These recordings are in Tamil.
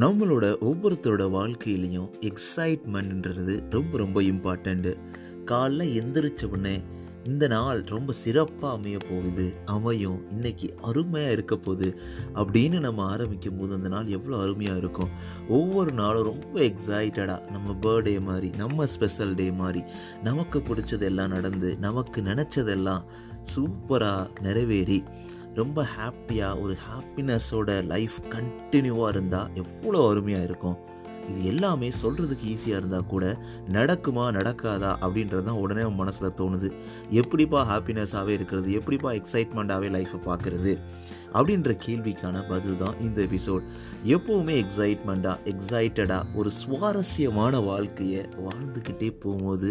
நம்மளோட ஒவ்வொருத்தரோட வாழ்க்கையிலையும் எக்ஸைட்மெண்ட்ன்றது ரொம்ப ரொம்ப இம்பார்ட்டண்ட்டு காலைல எந்திரிச்ச உடனே இந்த நாள் ரொம்ப சிறப்பாக அமைய போகுது அமையும் இன்னைக்கு அருமையாக இருக்க போகுது அப்படின்னு நம்ம ஆரம்பிக்கும் போது அந்த நாள் எவ்வளோ அருமையாக இருக்கும். ஒவ்வொரு நாளும் ரொம்ப எக்ஸைட்டடாக நம்ம பர்த்டே மாதிரி நம்ம ஸ்பெஷல் டே மாதிரி நமக்கு பிடிச்சதெல்லாம் நடந்து நமக்கு நினச்சதெல்லாம் சூப்பராக நிறைவேறி ரொம்ப ஹாப்பியாக ஒரு ஹாப்பினஸோட லைஃப் கண்டினியூவாக இருந்தால் எவ்வளோ அருமையாக இருக்கும். இது எல்லாமே சொல்கிறதுக்கு ஈஸியாக இருந்தால் கூட நடக்குமா நடக்காதா அப்படின்றது தான் உடனே உன் மனசில் தோணுது. எப்படிப்பா ஹாப்பினஸாகவே இருக்கிறது? எப்படிப்பா எக்ஸைட்மெண்ட்டாகவே லைஃப்பை பார்க்குறது அப்படின்ற கேள்விக்கான பதில் தான் இந்த எபிசோட் எப்போவுமே எக்ஸைட்மெண்ட்டாக எக்ஸைட்டடாக ஒரு சுவாரஸ்யமான வாழ்க்கையை வாழ்ந்துக்கிட்டே போகும்போது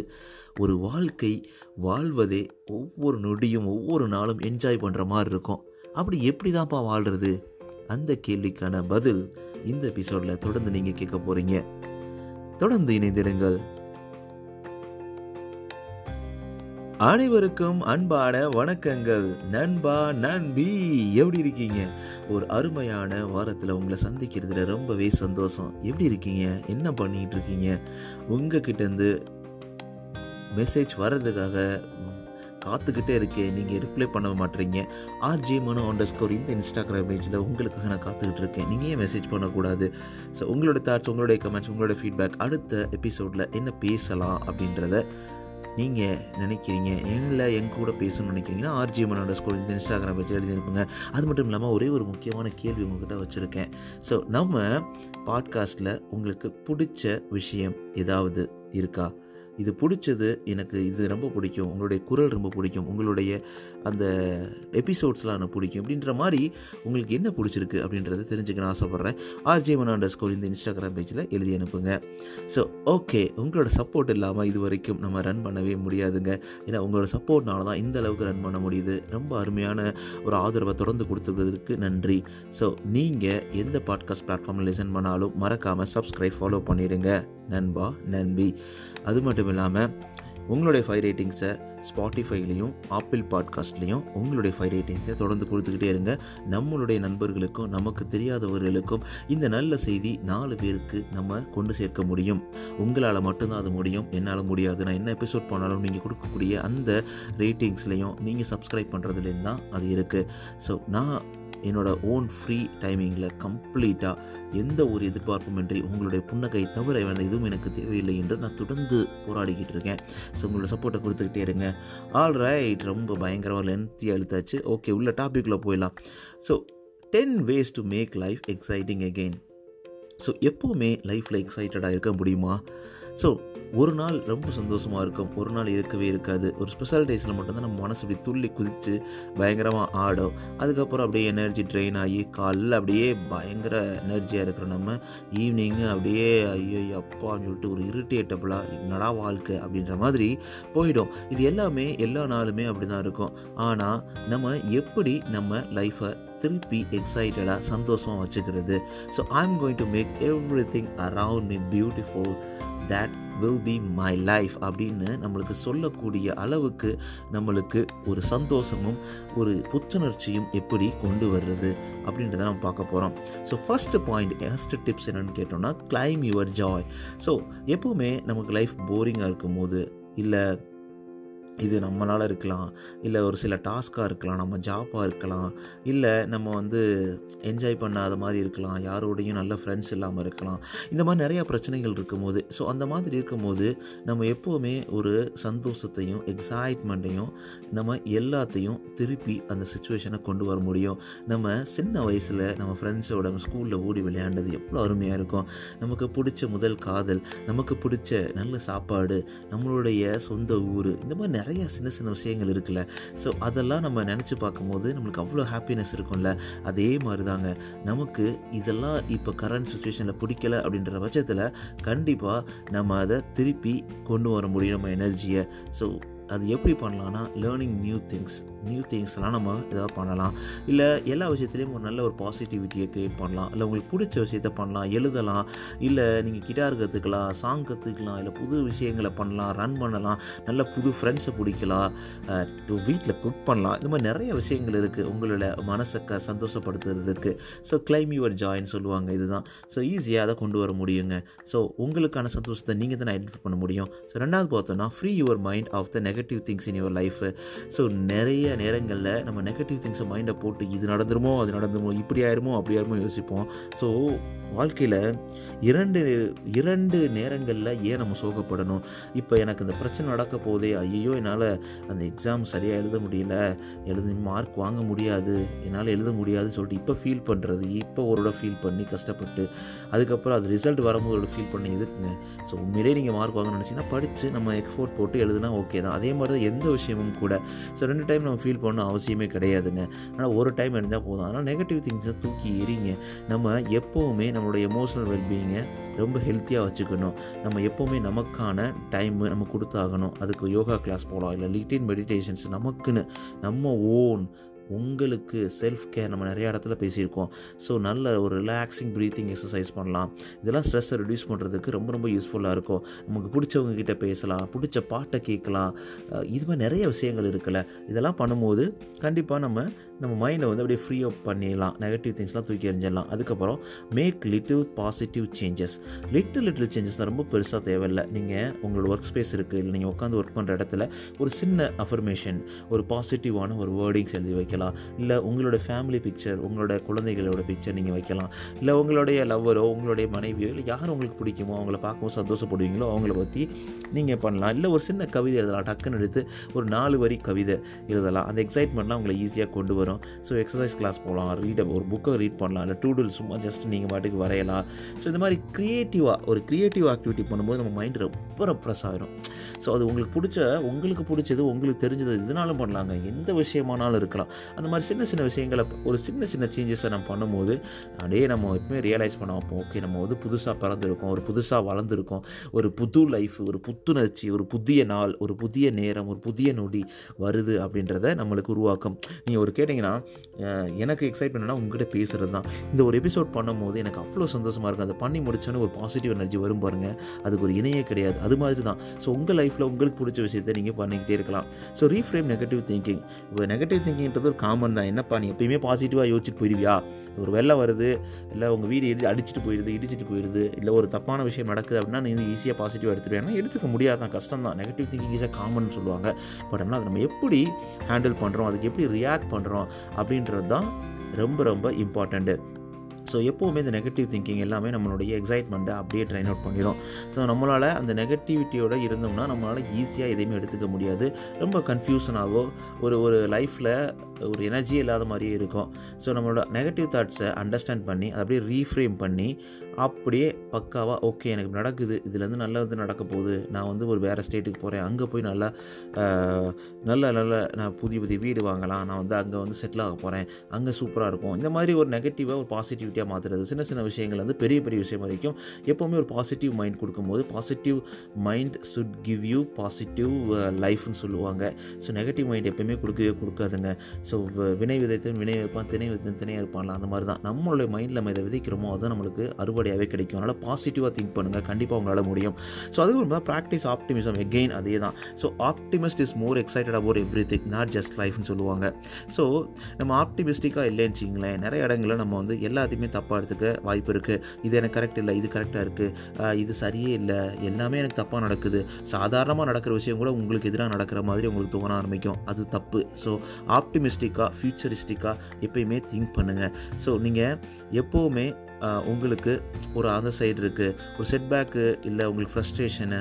ஒரு வாழ்க்கை வாழ்வதே ஒவ்வொரு நொடியும் ஒவ்வொரு நாளும் என்ஜாய் பண்ணுற மாதிரி இருக்கும். அப்படி எப்படி தான்ப்பா வாழ்கிறது அந்த கேள்விக்கான பதில் இந்த எபிசோடில் தொடர்ந்து நீங்கள் கேட்க போகிறீங்க தொடர்ந்து இணைந்திருங்கள். அனைவருக்கும் அன்பான வணக்கங்கள். நண்பா நண்பி எப்படி இருக்கீங்க? ஒரு அருமையான வாரத்தில் உங்களை சந்திக்கிறதுல ரொம்பவே சந்தோஷம். எப்படி இருக்கீங்க? என்ன பண்ணிகிட்டு இருக்கீங்க? உங்ககிட்டேருந்து மெசேஜ் வர்றதுக்காக காத்துக்கிட்டே இருக்கேன் நீங்கள் ரிப்ளை பண்ண மாட்டீங்க. ஆர்ஜே மனு அண்டர் ஸ்கோர் இந்த இன்ஸ்டாகிராம் பேஜில் உங்களுக்காக நான் காத்துக்கிட்டு இருக்கேன். நீங்கள் ஏன் மெசேஜ் பண்ணக்கூடாது? ஸோ உங்களோட தாட்ஸ் உங்களுடைய கமெண்ட்ஸ் உங்களோட ஃபீட்பேக் அடுத்த எபிசோடில் என்ன பேசலாம் அப்படின்றத நீங்கள் நினைக்கிறீங்க. எங்களை எங்க கூட பேசணும்னு நினைக்கிறீங்கன்னா ஆர்ஜி மனோட ஸ்கூல் இந்த இன்ஸ்டாகிராம் பேஜில் எழுதியிருப்பீங்க அது மட்டும் இல்லாமல் ஒரே ஒரு முக்கியமான கேள்வி உங்ககிட்ட வச்சுருக்கேன். ஸோ நம்ம பாட்காஸ்ட்டில் உங்களுக்கு பிடிச்ச விஷயம் ஏதாவது இருக்கா? இது பிடிச்சது எனக்கு இது ரொம்ப பிடிக்கும் உங்களுடைய குரல் ரொம்ப பிடிக்கும் உங்களுடைய அந்த எபிசோட்ஸ்லாம் எனக்கு பிடிக்கும் அப்படின்ற மாதிரி உங்களுக்கு என்ன பிடிச்சிருக்கு அப்படின்றத தெரிஞ்சுக்க நான் ஆசைப்பட்றேன். ஆர்ஜே மனாண்டர் ஸ்கோர் இந்த இன்ஸ்டாகிராம் பேஜில் எழுதி அனுப்புங்க. ஸோ ஓகே உங்களோட சப்போர்ட் இல்லாமல் இது வரைக்கும் நம்ம ரன் பண்ணவே முடியாதுங்க. ஏன்னா உங்களோட சப்போர்ட்னால தான் இந்த அளவுக்கு ரன் பண்ண முடியுது. ரொம்ப அருமையான ஒரு ஆதரவை தொடர்ந்து கொடுத்துக்கிறதுக்கு நன்றி. ஸோ நீங்கள் எந்த பாட்காஸ்ட் பிளாட்ஃபார்மில் லிசன் பண்ணாலும் மறக்காமல் சப்ஸ்கிரைப் ஃபாலோ பண்ணிவிடுங்க நண்பா நண்பி. அது மட்டும் இல்லாமல் உங்களுடைய ஃபைவ் ரேட்டிங்ஸை ஸ்பாட்டிஃபைலையும் ஆப்பிள் பாட்காஸ்ட்லேயும் உங்களுடைய ஃபைவ் ரேட்டிங்ஸை தொடர்ந்து கொடுத்துக்கிட்டே இருங்க. நம்மளுடைய நண்பர்களுக்கும் நமக்கு தெரியாதவர்களுக்கும் இந்த நல்ல செய்தி நாலு பேருக்கு நம்ம கொண்டு சேர்க்க முடியும். உங்களால் மட்டும்தான் அது முடியும். என்னால் முடியாது. நான் என்ன எபிசோட் பண்ணாலும் நீங்கள் கொடுக்கக்கூடிய அந்த ரேட்டிங்ஸ்லேயும் நீங்கள் சப்ஸ்கிரைப் பண்ணுறதுலேருந்து தான் அது இருக்குது ஸோ நான் என்னோடய ஓன் ஃப்ரீ டைமிங்கில் கம்ப்ளீட்டாக எந்த ஒரு எதிர்பார்ப்புமின்றி உங்களுடைய புன்னகை தவிர வேண்ட எதுவும் எனக்கு தேவையில்லை என்று நான் தொடர்ந்து போராடிக்கிட்டு இருக்கேன். ஸோ உங்களோட சப்போர்ட்டை கொடுத்துக்கிட்டே இருங்க. ஆல் ரைட் ரொம்ப பயங்கரமாக லென்த்தி எழுத்தாச்சு ஓகே உள்ள டாப்பிக்கில் போயிடலாம். So ten ways to make life exciting again so எப்போவுமே லைஃப்பில் எக்ஸைட்டடாக இருக்க முடியுமா? ஸோ ஒரு நாள் ரொம்ப சந்தோஷமாக இருக்கும். ஒரு நாள் இருக்கவே இருக்காது. ஒரு ஸ்பெஷல் டேஸில் மட்டும்தான் நம்ம மனசு அப்படி துள்ளி குதித்து பயங்கரமாக ஆடும். அதுக்கப்புறம் அப்படியே எனர்ஜி ட்ரெயின் ஆகி காலைல அப்படியே பயங்கர எனர்ஜியாக இருக்கிற நம்ம. ஈவினிங்கு அப்படியே ஐயோ அப்பான்னு சொல்லிட்டு ஒரு இரிட்டேட்டபுளாக இது நடா வாழ்க்கை அப்படின்ற மாதிரி போயிடும். இது எல்லாமே எல்லா நாளுமே அப்படி தான் இருக்கும். ஆனால் நம்ம எப்படி நம்ம லைஃப்பை திருப்பி எக்ஸைட்டடாக சந்தோஷமாக வச்சுக்கிறது? So I am going to make every thing around me beautiful that will be my life அப்படின்னு நம்மளுக்கு சொல்லக்கூடிய அளவுக்கு நம்மளுக்கு ஒரு சந்தோஷமும் ஒரு புத்துணர்ச்சியும் எப்படி கொண்டு வர்றது அப்படின்றத நம்ம பார்க்க போகிறோம் so first point first tips என்னென்னு கேட்டோம்னா கிளைம் யுவர் ஜாய் ஸோ எப்போவுமே நமக்கு லைஃப் போரிங்காக இருக்கும் போது இல்லை இது நம்மளால் இருக்கலாம். இல்லை ஒரு சில டாஸ்க்காக இருக்கலாம். நம்ம ஜாப்பாக இருக்கலாம். இல்லை நம்ம வந்து என்ஜாய் பண்ணாத மாதிரி இருக்கலாம். யாரோடையும் நல்ல ஃப்ரெண்ட்ஸ் இல்லாமல் இருக்கலாம். இந்த மாதிரி நிறையா பிரச்சனைகள் இருக்கும்போது ஸோ அந்த மாதிரி இருக்கும்போது நம்ம எப்போவுமே ஒரு சந்தோஷத்தையும் எக்ஸைட்மெண்ட்டையும் நம்ம எல்லாத்தையும் திருப்பி அந்த சுச்சுவேஷனை கொண்டு வர முடியும். நம்ம சின்ன வயசில் நம்ம ஃப்ரெண்ட்ஸோட நம்ம ஸ்கூலில் ஓடி விளையாண்டது எவ்வளோ அருமையாக இருக்கும். நமக்கு பிடிச்ச முதல் காதல் நமக்கு பிடிச்ச நல்ல சாப்பாடு நம்மளுடைய சொந்த ஊர் இந்த மாதிரி நிறைய சின்ன சின்ன விஷயங்கள் இருக்குல்ல. ஸோ அதெல்லாம் நம்ம நினச்சி பார்க்கும்போது நம்மளுக்கு அவ்வளோ ஹாப்பினஸ் இருக்கும்ல. அதே மாதிரி தாங்க நமக்கு இதெல்லாம் இப்போ கரண்ட் சுச்சுவேஷனில் பிடிக்கல அப்படின்ற பட்சத்தில் கண்டிப்பாக நம்ம அதை திருப்பி கொண்டு வர முடியும் நம்ம எனர்ஜியை ஸோ அது எப்படி பண்ணலான்னா லேர்னிங் நியூ திங்ஸ் நியூ திங்ஸ்லாம் நம்ம ஏதாவது பண்ணலாம். இல்லை எல்லா விஷயத்துலேயும் ஒரு நல்ல ஒரு பாசிட்டிவிட்டியை க்ரியேட் பண்ணலாம். இல்லை உங்களுக்கு பிடிச்ச விஷயத்த பண்ணலாம் எழுதலாம். இல்லை நீங்கள் கிட்டார் கற்றுக்கலாம் சாங் கற்றுக்கலாம் இல்லை புது விஷயங்களை பண்ணலாம் ரன் பண்ணலாம் நல்ல புது ஃப்ரெண்ட்ஸை பிடிக்கலாம் வீட்டில் குக் பண்ணலாம். இந்த மாதிரி நிறைய விஷயங்கள் இருக்குது உங்களோட மனசை க சந்தோஷப்படுத்துறதுக்கு. ஸோ கிளைம் யுவர் ஜாயின் சொல்லுவாங்க இதுதான். ஸோ ஈஸியாக அதை கொண்டு வர முடியுங்க. ஸோ உங்களுக்கான சந்தோஷத்தை நீங்கள் தான் ஐடென்டிஃபை பண்ண முடியும். ஸோ ரெண்டாவது பார்த்தோன்னா free your mind of the negative things in your life so நிறைய நேரங்களில் நம்ம நெகட்டிவ் திங்ஸை மைண்டை போட்டு இது நடந்துருமோ அது நடந்துருமோ இப்படி ஆயிருமோ அப்படி ஆயிருமோ யோசிப்போம். ஸோ வாழ்க்கையில் இரண்டு இரண்டு நேரங்களில் ஏன் நம்ம சோகப்படணும்? இப்போ எனக்கு இந்த பிரச்சனை நடக்க போதே ஐயோ என்னால் அந்த எக்ஸாம் சரியாக எழுத முடியல எழுத மார்க் வாங்க முடியாது என்னால் எழுத முடியாதுன்னு சொல்லிட்டு இப்போ ஃபீல் பண்ணுறது இப்போ ஒரு ஃபீல் பண்ணி கஷ்டப்பட்டு அதுக்கப்புறம் அது ரிசல்ட் வரும்போது ஃபீல் பண்ணி எதுக்குங்க? ஸோ உண்மையிலேயே நீங்கள் மார்க் வாங்கணும்னு நினச்சிங்கன்னா படித்து நம்ம எஃபோர்ட் போட்டு எழுதுனா ஓகே தான். அதே மாதிரி தான் எந்த விஷயமும் கூட. ஸோ ரெண்டு டைம் நம்ம ஃபீல் பண்ண அவசியமே கிடையாதுங்க. ஆனால் ஒரு டைம் இருந்தால் போதும். அதனால் நெகட்டிவ் திங்ஸை தூக்கி எறிங்க. நம்ம எப்போவுமே நம்மளுடைய எமோஷனல் வெல்பீயிங்கை ரொம்ப ஹெல்த்தியாக வச்சுக்கணும். நம்ம எப்போவுமே நமக்கான டைமு நம்ம கொடுத்தாகணும். அதுக்கு யோகா கிளாஸ் போகலாம் இல்லை லிட்டின் மெடிடேஷன்ஸ் நமக்குன்னு. நம்ம ஓன் உங்களுக்கு செல்ஃப் கேர் நம்ம நிறைய இடத்துல பேசியிருக்கோம். ஸோ நல்ல ஒரு ரிலாக்ஸிங் ப்ரீத்திங் எக்ஸசைஸ் பண்ணலாம். இதெல்லாம் ஸ்ட்ரெஸ்ஸை ரிடியூஸ் பண்ணுறதுக்கு ரொம்ப ரொம்ப யூஸ்ஃபுல்லாக இருக்கும். நமக்கு பிடிச்சவங்க கிட்ட பேசலாம் பிடிச்ச பாட்டை கேட்கலாம். இது மாதிரி நிறைய விஷயங்கள் இருக்குல்ல. இதெல்லாம் பண்ணும்போது கண்டிப்பாக நம்ம நம்ம மைண்டை வந்து அப்படியே ஃப்ரீ அப் பண்ணிடலாம். நெகட்டிவ் திங்ஸ்லாம் தூக்கி எறிஞ்சிடலாம். அதுக்கப்புறம் make little positive changes little little changes தான் ரொம்ப பெருசாக தேவையில்லை. நீங்கள் உங்களோட ஒர்க் ஸ்பேஸ் இருக்குது இல்லை நீங்கள் உட்காந்து ஒர்க் பண்ணுற இடத்துல ஒரு சின்ன அஃபர்மேஷன் ஒரு பாசிட்டிவான ஒரு வேர்டிங்ஸ் எழுதி வைக்கலாம். இல்லை உங்களோட ஃபேமிலி பிக்சர் உங்களோட குழந்தைகளோட பிக்சர் நீங்கள் வைக்கலாம். இல்லை உங்களுடைய லவ்வரோ உங்களுடைய மனைவியோ இல்லை யார் உங்களுக்கு பிடிக்குமோ அவங்கள பார்க்கவும் சந்தோஷப்படுவீங்களோ அவங்கள பற்றி நீங்கள் பண்ணலாம். இல்லை ஒரு சின்ன கவிதை எழுதலாம். டக்குன்னு எடுத்து ஒரு நாலு வரி கவிதை எழுதலாம். அந்த எக்ஸைட்மெண்ட்லாம் உங்களை ஈஸியாக கொண்டு வரும். ஸோ எக்ஸசைஸ் கிளாஸ் போகலாம். ரீட் ஒரு புக்கை ரீட் பண்ணலாம். இல்லை டூடில் சும்மா ஜஸ்ட் நீங்கள் பாட்டுக்கு வரையலாம். ஸோ இந்த மாதிரி க்ரியேட்டிவாக ஒரு க்ரியேட்டிவ் ஆக்டிவிட்டி பண்ணும்போது நம்ம மைண்ட் ரொம்ப ரெப்ரெஸ் ஆகிரும் ஸோ அது உங்களுக்கு பிடிச்ச உங்களுக்கு பிடிச்சது உங்களுக்கு தெரிஞ்சது எதுனாலும் பண்ணலாங்க. எந்த விஷயமானாலும் இருக்கலாம். அந்த மாதிரி சின்ன சின்ன விஷயங்களை ஒரு சின்ன சின்ன சேஞ்சஸை நம்ம பண்ணும்போது அப்படியே நம்ம எப்பவுமே ரியலைஸ் பண்ண வைப்போம். ஓகே நம்ம வந்து புதுசாக பிறந்திருக்கோம் ஒரு புதுசாக வளர்ந்துருக்கோம். ஒரு புது லைஃப் ஒரு புத்துணர்ச்சி ஒரு புதிய நாள் ஒரு புதிய நேரம் ஒரு புதிய நொடி வருது அப்படின்றத நம்மளுக்கு உருவாக்கும். நீங்கள் ஒரு கேட்டிங்கன்னா எனக்கு எக்ஸைட்மெண்ட்னா உங்ககிட்ட பேசுகிறது தான் இந்த ஒரு எபிசோட் பண்ணும்போது எனக்கு அவ்வளோ சந்தோஷமாக இருக்கும். அதை பண்ணி முடிச்சோன்னு ஒரு பாசிட்டிவ் எனர்ஜி வரும் பாருங்க. அதுக்கு ஒரு இணையே கிடையாது. அது மாதிரி தான் ஸோ உங்கள் லைஃப்பில் உங்களுக்கு பிடிச்ச விஷயத்தை நீங்கள் பண்ணிக்கிட்டே இருக்கலாம். ஸோ ரீஃப்ரேம் நெகட்டிவ் திங்கிங் இப்போ நெகட்டிவ் திங்கிங்கிறது காமன் தான். என்னப்பா நீ எப்பயுமே பாசிட்டிவாக யோசிச்சுட்டு போயிடுவியா ஒரு வெள்ளம் வருது இல்லை உங்கள் வீடு இடி அடிச்சுட்டு போயிடுது இடிச்சிட்டு போயிடுது இல்லை ஒரு தப்பான விஷயம் நடக்குது அப்படின்னா நீ ஈஸியாக பாசிட்டிவாக எடுத்துருவேன் எடுத்துக்க முடியாதான் கஷ்டம் தான். நெகட்டிவ் திங்கிங் இஸ் காமன் சொல்லுவாங்க. பட் ஆனால் அதை நம்ம எப்படி ஹேண்டில் பண்ணுறோம் அதுக்கு எப்படி ரியாக்ட் பண்ணுறோம் அப்படின்றது தான் ரொம்ப ரொம்ப இம்பார்ட்டண்ட்டு ஸோ எப்போவுமே இந்த நெகட்டிவ் திங்கிங் எல்லாமே நம்மளுடைய எக்ஸைட்மெண்ட்டை அப்படியே ட்ரைன் அவுட் பண்ணிடும் ஸோ நம்மளால் அந்த நெகட்டிவிட்டியோட இருந்தோம்னா நம்மளால் ஈஸியாக எதையுமே எடுத்துக்க முடியாது. ரொம்ப கன்ஃபியூஷனாகவோ ஒரு ஒரு லைஃப்பில் ஒரு எனர்ஜி இல்லாத மாதிரியே இருக்கும். ஸோ நம்மளோட நெகட்டிவ் தாட்ஸை அண்டர்ஸ்டாண்ட் பண்ணி அதை அப்படியே ரீஃப்ரேம் பண்ணி அப்படியே பக்காவாக ஓகே எனக்கு நடக்குது. இதுலேருந்து நல்லது நடக்க போகுது. நான் வந்து ஒரு வேறு ஸ்டேட்டுக்கு போகிறேன் அங்கே போய் நல்லா நல்ல நல்ல நான் புதிய புதிய வீடு வாங்கலாம். நான் வந்து அங்கே வந்து செட்டில் ஆக போகிறேன் அங்கே சூப்பராக இருக்கும். இந்த மாதிரி ஒரு நெகட்டிவாக ஒரு பாசிட்டிவிட்டியாக மாற்றுறது சின்ன சின்ன விஷயங்கள் வந்து பெரிய பெரிய விஷயம் வரைக்கும் எப்போவுமே ஒரு பாசிட்டிவ் மைண்ட் கொடுக்கும்போது positive mind should give you positive லைஃப்னு சொல்லுவாங்க. ஸோ நெகட்டிவ் மைண்ட் எப்பயுமே கொடுக்கவே கொடுக்காதுங்க. ஸோ வினை விதைத்தன் வினை வைப்பான் திணை விதைத்தன் திணை இருப்பான்ல அந்த மாதிரி தான். நம்மளுடைய மைண்டில் நம்ம இதை விதைக்கிறோமோ அதுதான் நம்மளுக்கு நல்லபடியாகவே கிடைக்கும். அதனால் பாசிட்டிவாக திங்க் பண்ணுங்கள் கண்டிப்பாக உங்களால் முடியும். ஸோ அதுக்கு ப்ராக்டிஸ் ஆப்டிமிசம் எகெயின் அதே தான் so optimist is more excited about every thing not just லைஃப்னு சொல்லுவாங்க. ஸோ நம்ம ஆப்டிமிஸ்டிக்காக இல்லைன்னு வச்சிங்களேன் நிறைய இடங்களில் நம்ம வந்து எல்லாத்தையுமே தப்பாக எடுத்துக்க வாய்ப்பு இருக்குது இது எனக்கு கரெக்ட் இல்லை இது கரெக்டாக இருக்குது இது சரியே இல்லை. எல்லாமே எனக்கு தப்பாக நடக்குது. சாதாரணமாக நடக்கிற விஷயம் கூட உங்களுக்கு எதிராக நடக்கிற மாதிரி உங்களுக்கு தோண ஆரம்பிக்கும். அது தப்பு. ஸோ ஆப்டிமிஸ்டிக்காக ஃபியூச்சரிஸ்டிக்காக எப்பயுமே திங்க் பண்ணுங்கள் ஸோ நீங்கள் எப்போவுமே உங்களுக்கு ஒரு அந்த சைடு இருக்குது ஒரு செட்பேக்கு இல்லை உங்களுக்கு ஃப்ரஸ்ட்ரேஷனு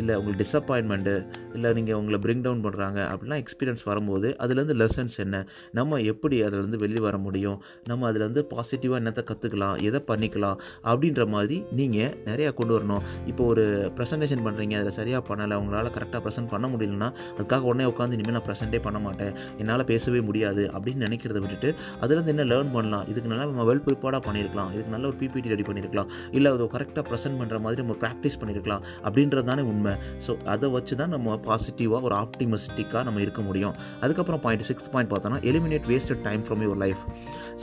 இல்லை உங்களுக்கு டிசப்பாயின்மெண்ட்டு இல்லை நீங்கள் உங்களை பிரிங்க் டவுன் பண்ணுறாங்க அப்படிலாம் எக்ஸ்பீரியன்ஸ் வரும்போது அதுலேருந்து லெசன்ஸ் என்ன? நம்ம எப்படி அதிலேருந்து வெளியே வர முடியும்? நம்ம அதுலேருந்து பாசிட்டிவாக என்னத்தை கற்றுக்கலாம் எதை பண்ணிக்கலாம்? அப்படின்ற மாதிரி நீங்கள் நிறையா கொண்டு வரணும். இப்போ ஒரு ப்ரெசன்டேஷன் பண்ணுறீங்க அதில் சரியாக பண்ணலை உங்களால் கரெக்டாக ப்ரெசென்ட் பண்ண முடியலன்னா அதுக்காக உடனே உட்காந்து இனிமேல் நான் ப்ரெசென்ட்டே பண்ண மாட்டேன். என்னால் பேசவே முடியாது அப்படின்னு நினைக்கிறத விட்டுட்டு அதுலேருந்து என்ன லேர்ன் பண்ணலாம்? இதுக்கு நல்லா நம்ம வெல் ப்ரிப்பேர்டாக பண்ணியிருக்கலாம். இதுக்கு நல்லா நல்ல ஒரு பிபிடி ரெடி பண்ணியிருக்கலாம் இல்லை அதை கரெக்டாக ப்ரெசென்ட் பண்ணுற மாதிரி நம்ம ப்ராக்டிஸ் பண்ணியிருக்கலாம் அப்படின்றது தானே உண்மை. ஸோ அதை வச்சு தான் நம்ம பாசிட்டிவாக ஒரு ஆப்டிமிஸ்டிக்காக நம்ம இருக்க முடியும். அதுக்கப்புறம் பாயிண்ட் சிக்ஸ் பாயிண்ட் பார்த்தோன்னா eliminate wasted time from your life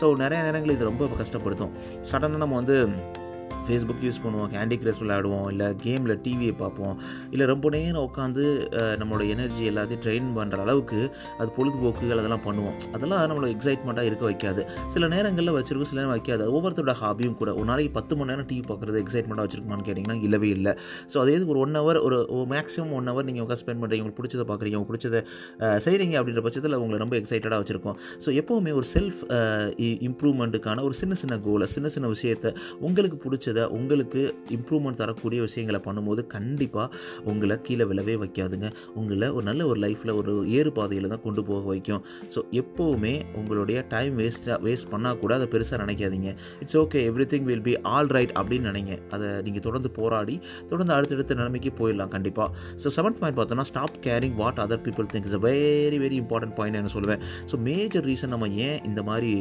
so நிறைய நேரங்கள் இது ரொம்ப கஷ்டப்படுத்தும். சடனாக நம்ம வந்து ஃபேஸ்புக் யூஸ் பண்ணுவோம் கேண்டி கிரஸ் விளையாடுவோம் இல்லை கேமில் டிவியை பார்ப்போம். இல்லை ரொம்ப நேரம் உட்காந்து நம்மளோட எனர்ஜி எல்லாத்தையும் ட்ரெயின் பண்ணுற அளவுக்கு அது பொழுதுபோக்குகள் அதெல்லாம் பண்ணுவோம். அதெல்லாம் நம்மளை எக்ஸைட்மெண்ட்டாக இருக்க வைக்காது. சில நேரங்களில் வச்சுருக்கும் சில நேரம் வைக்காது. ஒவ்வொருத்தரோட ஹாபியும் கூட. ஒரு நாளைக்கு பத்து மணி நேரம் டிவி பார்க்குறது எக்ஸைட்மெண்ட்டாக வச்சிருக்குமான்னு கேட்டிங்கன்னா இல்லவே இல்லை. ஸோ அதே ஒரு ஒன் ஹவர் ஒரு மேக்ஸிமம் ஒன் ஹவர் நீங்கள் உட்காந்து ஸ்பெண்ட் பண்ணுறீங்க உங்களுக்கு பிடிச்சதை பார்க்குறீங்க உங்களுக்கு பிடிச்சதை செய்கிறீங்க அப்படின்ற பட்சத்தில் உங்களை ரொம்ப எக்ஸைட்டடாக வச்சுருக்கோம். ஸோ எப்போவுமே ஒரு செல்ஃப் இம்ப்ரூவ்மெண்ட்டுக்கான ஒரு சின்ன சின்ன கோலை சின்ன சின்ன விஷயத்தை உங்களுக்கு பிடிச்ச பிடிச்சதை உங்களுக்கு இம்ப்ரூவ்மெண்ட் தரக்கூடிய விஷயங்களை பண்ணும்போது கண்டிப்பாக உங்களை கீழே விழவே வைக்காதுங்க. உங்களை ஒரு நல்ல ஒரு லைஃப்பில் ஒரு ஏறு பாதையில் தான் கொண்டு போக வைக்கும். ஸோ எப்போவுமே உங்களுடைய டைம் வேஸ்ட்டாக வேஸ்ட் பண்ணால் கூட அதை பெருசாக நினைக்காதீங்க. It's okay every thing will be all right அப்படின்னு நினைங்க. அதை நீங்கள் தொடர்ந்து போராடி தொடர்ந்து அடுத்தடுத்த நிலைமைக்கு போயிடலாம் கண்டிப்பாக ஸோ செவன்த் பாயிண்ட் பார்த்தோன்னா stop caring what other people think is a very very important point நான் சொல்லுவேன். ஸோ மேஜர் ரீசன் நம்ம ஏன் இந்த மாதிரி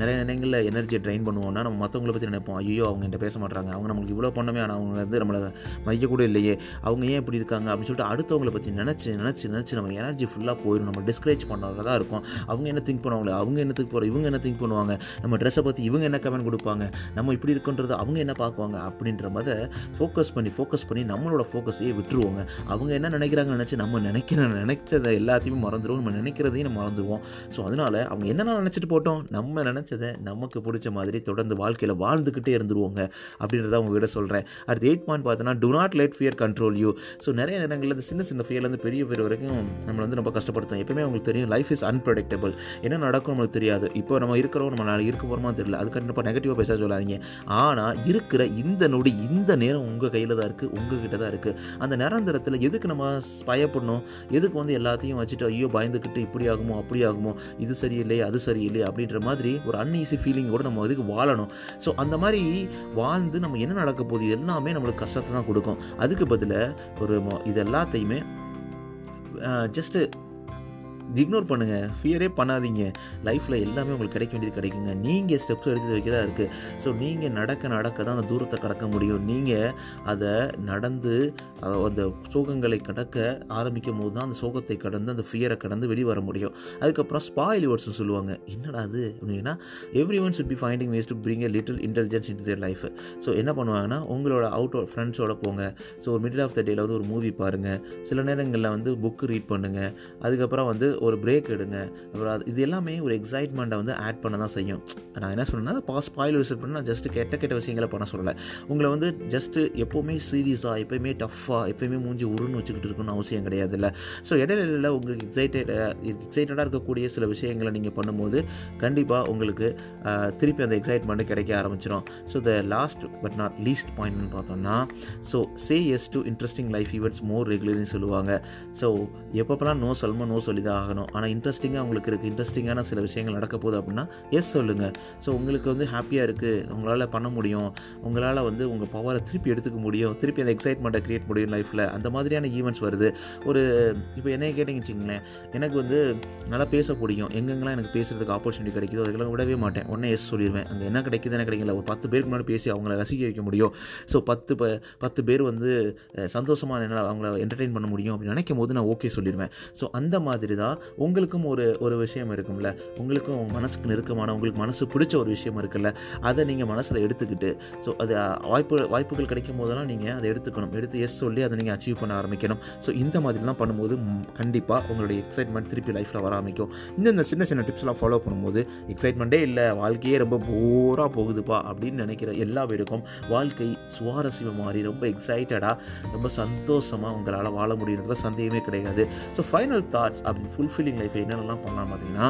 நிறைய நேரங்களில் எனர்ஜியை ட்ரைன் பண்ணுவோம்னா நம்ம மற்றவங்கள பற்றி நினைப்போம். ஐயோ அவங்க என்கிட்ட பேச மாட்டாங்க அவங்க நம்மளுக்கு இவ்வளோ பண்ணமே ஆனால் அவங்க வந்து நம்மளை மதிக்க கூட இல்லையே. அவங்க ஏன் இப்படி இருக்காங்க அப்படின்னு சொல்லிட்டு அடுத்தவங்கள பற்றி நினச்சி நினச்சி நினச்சி நம்ம எனர்ஜி ஃபுல்லாக போயிடும் நம்ம டிஸ்கரேஜ் பண்ணுறதா தான் இருக்கும். அவங்க என்ன திங்க் பண்ணுவாங்களே அவங்க என்ன திங்க் போகிறோம் இவங்க என்ன திங்க் பண்ணுவாங்க நம்ம ட்ரெஸ்ஸை பற்றி இவங்க என்ன கமெண்ட் கொடுப்பாங்க நம்ம இப்படி இருக்குன்றது அவங்க என்ன பார்க்குவாங்க அப்படின்ற மாதிரி ஃபோக்கஸ் பண்ணி ஃபோக்கஸ் பண்ணி நம்மளோட ஃபோக்கஸையே விட்டுருவோங்க. அவங்க என்ன நினைக்கிறாங்கன்னு நினச்சி நம்ம நினைக்கிற நினைச்சதை எல்லாத்தையுமே மறந்துடுவோம் நம்ம நினைக்கிறதையும் நம்ம மறந்துடுவோம் ஸோ அதனால் அவங்க என்னென்ன நினச்சிட்டு போட்டோம் நம்ம நினச்சதை நமக்கு பிடிச்ச மாதிரி தொடர்ந்து வாழ்க்கையில் வாழ்ந்துக்கிட்டே இருந்துருவோங்க. அப்படின்றத உங்ககிட்ட சொல்கிறேன் அடுத்து எயிட் பாயிண்ட் பார்த்தோன்னா do not let fear control you so நிறைய நேரங்களில் இந்த சின்ன சின்ன ஃபியர்லேருந்து பெரிய ஃபியர் வரைக்கும் நம்மளை வந்து ரொம்ப கஷ்டப்படுத்தும். எப்பவுமே உங்களுக்கு தெரியும் லைஃப் இஸ் அன்பிரடிக்டபிள் என்ன நடக்கும் நம்மளுக்கு தெரியாது. இப்போ நம்ம இருக்கிறோம் நம்ம நாளைக்கு இருக்க போகிறோமா தெரியல. அது கண்டிப்பாக நெகட்டிவாக பேச சொல்லாதீங்க. ஆனால் இருக்கிற இந்த நொடி இந்த நேரம் உங்கள் கையில் தான் இருக்குது உங்கள் கிட்ட தான் இருக்குது அந்த நிரந்தரத்தில் எதுக்கு நம்ம பயப்படணும்? எதுக்கு வந்து எல்லாத்தையும் வச்சுட்டு ஐயோ பயந்துக்கிட்டு இப்படி ஆகுமோ அப்படி ஆகுமோ? இது சரியில்லை அது சரியில்லை அப்படின்ற மாதிரி ஒரு அன்ஈஸி ஃபீலிங்கோட நம்ம அதுக்கு வாழணும். ஸோ அந்த மாதிரி வாழ்ந்து நம்ம என்ன நடக்க போகுது எல்லாமே நம்மளுக்கு கஷ்டத்தை தான் கொடுக்கும். அதுக்கு பதிலாக ஒரு இது எல்லாத்தையுமே ஜஸ்ட்டு இக்னோர் பண்ணுங்கள் ஃபியரே பண்ணாதீங்க. லைஃப்பில் எல்லாமே உங்களுக்கு கிடைக்க வேண்டியது கிடைக்குங்க. நீங்கள் ஸ்டெப்ஸ் எடுத்து வைக்க தான் இருக்குது ஸோ நீங்கள் நடக்க நடக்க தான் அந்த தூரத்தை கடக்க முடியும். நீங்கள் அதை நடந்து அந்த சோகங்களை கடக்க ஆரம்பிக்கும் போது தான் அந்த சோகத்தை கடந்து அந்த ஃபியரை கடந்து வெளியே வர முடியும். அதுக்கப்புறம் ஸ்பாயில் வேர்ட்ஸ் சொல்லுவாங்க. என்னடா அது? அப்படின்னா every one should be finding ways to bring a little intelligence in their life so என்ன பண்ணுவாங்கன்னா உங்களோட அவுட் ஃப்ரெண்ட்ஸோட போங்க. ஸோ ஒரு மிடில் ஆஃப் த டேல வந்து ஒரு மூவி பாருங்கள் சில நேரங்களில் வந்து புக்கு ரீட் பண்ணுங்கள் அதுக்கப்புறம் வந்து ஒரு பிரேக் எடுங்க. அப்புறம் அது இது எல்லாமே ஒரு எக்ஸைட்மெண்ட்டை வந்து ஆட் பண்ண தான் செய்யும். நான் என்ன சொன்னேன்னா பாஸ் பாயில் விசிட் பண்ண நான் ஜஸ்ட் கெட்ட கெட்ட விஷயங்களை பண்ண சொல்லலை. உங்களை வந்து ஜஸ்ட்டு எப்போவுமே சீரியஸாக எப்போயுமே டஃப்பாக எப்போயுமே மூஞ்சி உருன்னு வச்சுக்கிட்டு இருக்கணும்னு அவசியம் கிடையாதுல்ல. ஸோ இடையில உங்களுக்கு எக்ஸைட்டட் எக்ஸைட்டடாக இருக்கக்கூடிய சில விஷயங்களை நீங்கள் பண்ணும்போது கண்டிப்பாக உங்களுக்கு திருப்பி அந்த எக்ஸைட்மெண்ட்டு கிடைக்க ஆரம்பிச்சிடும் so the last but not least பாயிண்ட்னு பார்த்தோம்னா so say yes to interesting life events more ரெகுலர்னு சொல்லுவாங்க. ஸோ எப்பப்பெல்லாம் நோ சொல்லணுமோ நோ சொல்லி தான் ஆகணும். ஆனால் இன்ட்ரெஸ்டிங்காக உங்களுக்கு இருக்குது இன்ட்ரெஸ்டிங்கான சில விஷயங்கள் நடக்க போகுது அப்படின்னா எஸ் சொல்லுங்கள் ஸோ உங்களுக்கு வந்து ஹாப்பியாக இருக்குது உங்களால் பண்ண முடியும். உங்களால் வந்து உங்கள் பவரை திருப்பி எடுத்துக்க முடியும். திருப்பி அந்த எக்ஸைட்மெண்ட்டை க்ரியேட் முடியும் லைஃப்பில் அந்த மாதிரியான ஈவெண்ட்ஸ் வருது. ஒரு இப்போ என்னைய கேட்டிங்க வச்சுங்களேன் எனக்கு வந்து நல்லா பேச பிடிக்கும். எங்கெங்கெல்லாம் எனக்கு பேசுகிறதுக்கு ஆப்பர்ச்சுனிட்டி கிடைக்குதோ அதுக்கெல்லாம் விடவே மாட்டேன். உடனே எஸ் சொல்லிடுவேன் அங்கே என்ன கிடைக்குது என்ன கிடைக்கல. ஒரு பத்து பேருக்கு முன்னாடி பேசி அவங்கள ரசிக்க வைக்க முடியும். ஸோ பத்து ப பத்து பேர் வந்து சந்தோஷமாக என்னால் அவங்கள என்டர்டெயின் பண்ண முடியும் அப்படின்னு நினைக்கும் போது நான் ஓகே சொல்லிடுவேன் ஸோ அந்த மாதிரி தான் உங்களுக்கும் ஒரு ஒரு விஷயம் இருக்கும்ல. உங்களுக்கும் மனசுக்கு நெருக்கமான உங்களுக்கு மனசு பிடிச்ச ஒரு விஷயம் இருக்குல்ல. அதை நீங்கள் மனசில் எடுத்துக்கிட்டு ஸோ அது வாய்ப்பு வாய்ப்புகள் கிடைக்கும் போதெல்லாம் நீங்கள் அதை எடுத்துக்கணும். எடுத்து எஸ் சொல்லி அதை நீங்கள் அச்சீவ் பண்ண ஆரம்பிக்கணும். ஸோ இந்த மாதிரிலாம் பண்ணும்போது கண்டிப்பாக உங்களுடைய எக்ஸைட்மெண்ட் திருப்பி லைஃப்பில் வர ஆரம்பிக்கும். இந்த சின்ன சின்ன டிப்ஸ்லாம் ஃபாலோ பண்ணும்போது எக்ஸைட்மெண்ட்டே இல்லை வாழ்க்கையே ரொம்ப போராக போகுதுப்பா அப்படின்னு நினைக்கிற எல்லா பேருக்கும் வாழ்க்கை சுவாரஸ்யமாக மாறி ரொம்ப எக்ஸைட்டடாக ரொம்ப சந்தோஷமாக உங்களால் வாழ முடியுன்றதுல சந்தேகமே கிடையாது. ஸோ ஃபைனல் தாட்ஸ் அப்படின்னு ஃபுல் ஃபுல்ஃபில்லிங் லைஃப் என்னென்னலாம் பண்ணலாம் பார்த்தீங்கன்னா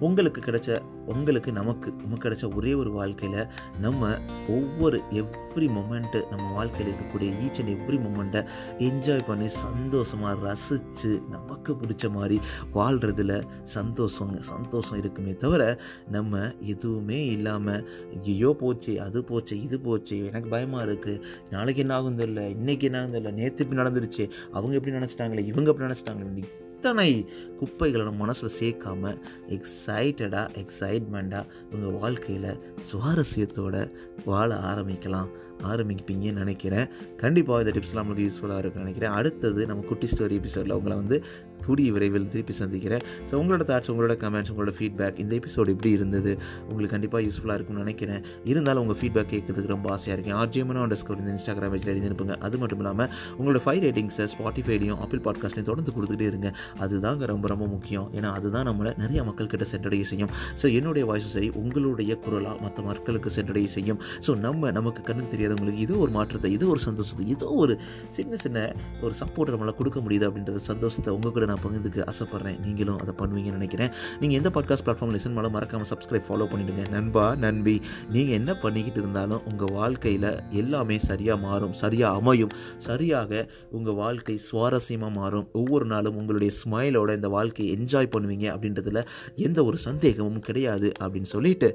உங்களுக்கு கிடைச்ச உங்களுக்கு நமக்கு நமக்கு கிடைச்ச ஒரே ஒரு வாழ்க்கையில் நம்ம ஒவ்வொரு எவ்ரி மொமெண்ட்டு நம்ம வாழ்க்கையில் இருக்கக்கூடிய ஈச் அண்ட் எவ்ரி மொமெண்ட்டை என்ஜாய் பண்ணி சந்தோஷமாக ரசித்து நமக்கு பிடிச்ச மாதிரி வாழ்கிறதுல சந்தோஷங்க சந்தோஷம் இருக்குமே தவிர நம்ம எதுவுமே இல்லாமல் ஐயோ போச்சு அது போச்சு இது போச்சு எனக்கு பயமாக இருக்குது நாளைக்கு என்ன ஆகும் தெரியல இன்னைக்கு என்ன ஆகும் தெரியல நேற்று இப்படி நடந்துருச்சு அவங்க எப்படி நினச்சிட்டாங்களே இவங்க எப்படி நினச்சிட்டாங்களே அத்தனை குப்பைகளை நம்ம மனசில் சேர்க்காம எக்ஸைட்டடாக எக்ஸைட்மெண்ட்டாக உங்கள் வாழ்க்கையில் சுவாரஸ்யத்தோடு வாழ ஆரம்பிக்கலாம் ஆரம்பிப்பீங்கன்னு நினைக்கிறேன். கண்டிப்பாக இந்த டிப்ஸ்லாம் நம்மளுக்கு யூஸ்ஃபுல்லாக இருக்கும்னு நினைக்கிறேன். அடுத்தது நம்ம குட்டி ஸ்டோரி எபிசோடில் உங்களை வந்து கூடிய விரைவில் திருப்பி சந்திக்கிறேன். ஸோ உங்களோட தாட்ஸ் உங்களோட கமெண்ட்ஸ் உங்களோட ஃபீட்பேக் இந்த எபிசோடு எப்படி இருந்தது? உங்களுக்கு கண்டிப்பாக யூஸ்ஃபுல்லாக இருக்கும்னு நினைக்கிறேன். இருந்தாலும் உங்கள் ஃபீட்பேக் கேட்கறதுக்கு ரொம்ப ஆசையாக இருக்கேன். ஆர்ஜிஎம்னோ அண்டர் ஸ்கோர் இந்த இன்ஸ்டாகிராம் பேஜில் எழுதி அனுப்புங்க. அது மட்டும் இல்லாமல் உங்களோட ஃபைவ் ரேட்டிங்ஸை ஸ்பாட்டிஃபைலையும் ஆப்பிள் பாட்காஸ்ட்லையும் தொடர்ந்து கொடுத்துட்டே இருங்க. அதுதாங்க ரொம்ப ரொம்ப முக்கியம். ஏன்னா அதுதான் நம்மளை நிறைய மக்கள்கிட்ட சென்றடைய செய்யும். ஸோ என்னுடைய வாய்ஸும் சரி உங்களுடைய குரலாக மற்ற மக்களுக்கு சென்றடைய செய்யும். ஸோ நம்ம நமக்கு கண்ணுக்கு தெரியாதவங்களுக்கு ஏதோ ஒரு மாற்றத்தை ஏதோ ஒரு சந்தோஷத்தை ஏதோ ஒரு சின்ன சின்ன ஒரு சப்போர்ட் நம்மளால் கொடுக்க முடியுது அப்படின்றத சந்தோஷத்தை உங்கள் கூட நான் பகிர்ந்துக்கு ஆசைப்பட்றேன். நீங்களும் அதை பண்ணுவீங்கன்னு நினைக்கிறேன். நீங்கள் எந்த பாட்காஸ்ட் பிளாட்ஃபார்ம் லிசன் மேலும் மறக்காமல் சப்ஸ்கிரைப் ஃபாலோ பண்ணிவிடுங்க நண்பா நண்பி நீங்கள் என்ன பண்ணிக்கிட்டு இருந்தாலும் உங்கள் வாழ்க்கையில் எல்லாமே சரியாக மாறும் சரியாக அமையும். சரியாக உங்கள் வாழ்க்கை சுவாரஸ்யமாக மாறும். ஒவ்வொரு நாளும் உங்களுடைய ஸ்மைலோட இந்த வாழ்க்கையை என்ஜாய் பண்ணுவீங்க அப்படின்றதுல எந்த ஒரு சந்தேகமும் கிடையாது அப்படின்னு சொல்லிட்டு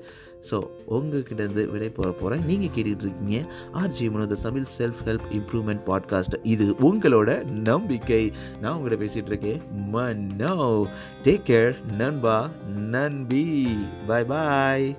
ஸோ உங்ககிட்டேருந்து விடை போக போகிறேன் நீங்கள் கேட்டுகிட்டு இருக்கீங்க RJ மனோத Tamil self help improvement podcast இது உங்களோட நம்பிக்கை. நான் உங்கள்கிட்ட பேசிகிட்டு இருக்கேன் மன்னோ. டேக் கேர் நண்பா நன்பி பாய் பாய்